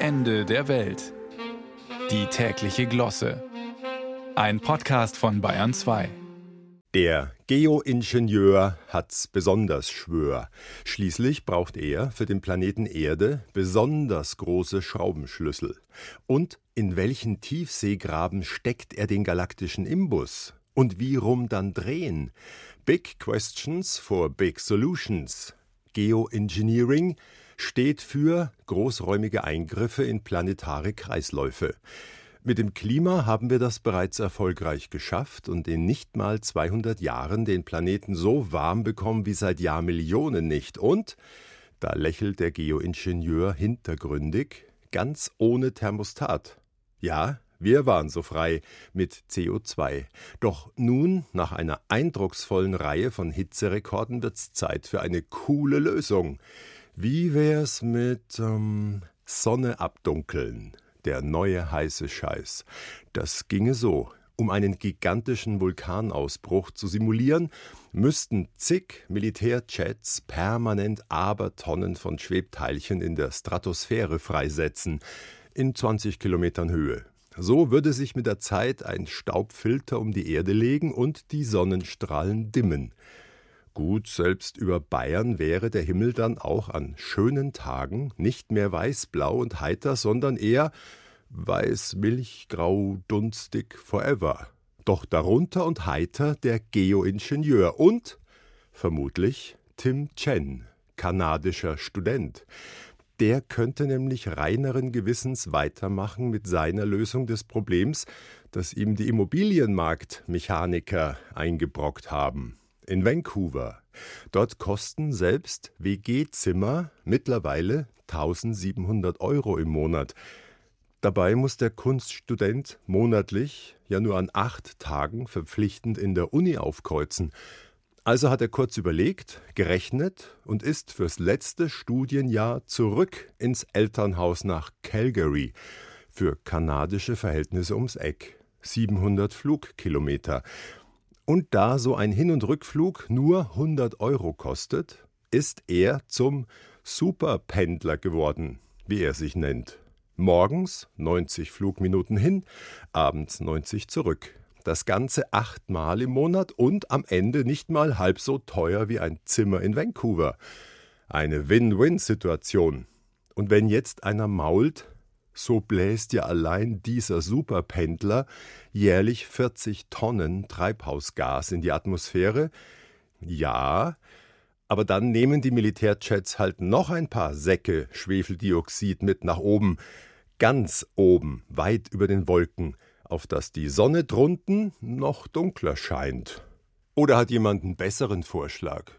Ende der Welt. Die tägliche Glosse. Ein Podcast von Bayern 2. Der Geoingenieur hat's besonders schwör. Schließlich braucht er für den Planeten Erde besonders große Schraubenschlüssel. Und in welchen Tiefseegraben steckt er den galaktischen Imbus? Und wie rum dann drehen? Big Questions for Big Solutions. Geoengineering steht für großräumige Eingriffe in planetare Kreisläufe. Mit dem Klima haben wir das bereits erfolgreich geschafft und in nicht mal 200 Jahren den Planeten so warm bekommen wie seit Jahrmillionen nicht. Und, da lächelt der Geoingenieur hintergründig, ganz ohne Thermostat. Ja, wir waren so frei mit CO2. Doch nun, nach einer eindrucksvollen Reihe von Hitzerekorden, wird's Zeit für eine coole Lösung. Wie wär's mit ähm, Sonne abdunkeln? Der neue heiße Scheiß. Das ginge so. Um einen gigantischen Vulkanausbruch zu simulieren, müssten zig Militärjets permanent Abertonnen von Schwebteilchen in der Stratosphäre freisetzen, in 20 Kilometern Höhe. So würde sich mit der Zeit ein Staubfilter um die Erde legen und die Sonnenstrahlen dimmen. Gut, selbst über Bayern wäre der Himmel dann auch an schönen Tagen nicht mehr weißblau und heiter, sondern eher weiß-milchgrau dunstig forever. Doch darunter und heiter der Geoingenieur und vermutlich Tim Chen, kanadischer Student. Der könnte nämlich reineren Gewissens weitermachen mit seiner Lösung des Problems, das ihm die Immobilienmarktmechaniker eingebrockt haben in Vancouver. Dort kosten selbst WG-Zimmer mittlerweile 1700 Euro im Monat. Dabei muss der Kunststudent monatlich, ja nur an acht Tagen verpflichtend in der Uni aufkreuzen. Also hat er kurz überlegt, gerechnet und ist fürs letzte Studienjahr zurück ins Elternhaus nach Calgary. Für kanadische Verhältnisse ums Eck. 700 Flugkilometer. Und da so ein Hin- und Rückflug nur 100 Euro kostet, ist er zum Superpendler geworden, wie er sich nennt. Morgens 90 Flugminuten hin, abends 90 zurück. Das Ganze achtmal im Monat und am Ende nicht mal halb so teuer wie ein Zimmer in Vancouver. Eine Win-Win-Situation. Und wenn jetzt einer mault, so bläst ja allein dieser Superpendler jährlich 40 Tonnen Treibhausgas in die Atmosphäre. Ja, aber dann nehmen die Militärjets halt noch ein paar Säcke Schwefeldioxid mit nach oben, ganz oben, weit über den Wolken, auf dass die Sonne drunten noch dunkler scheint. Oder hat jemand einen besseren Vorschlag?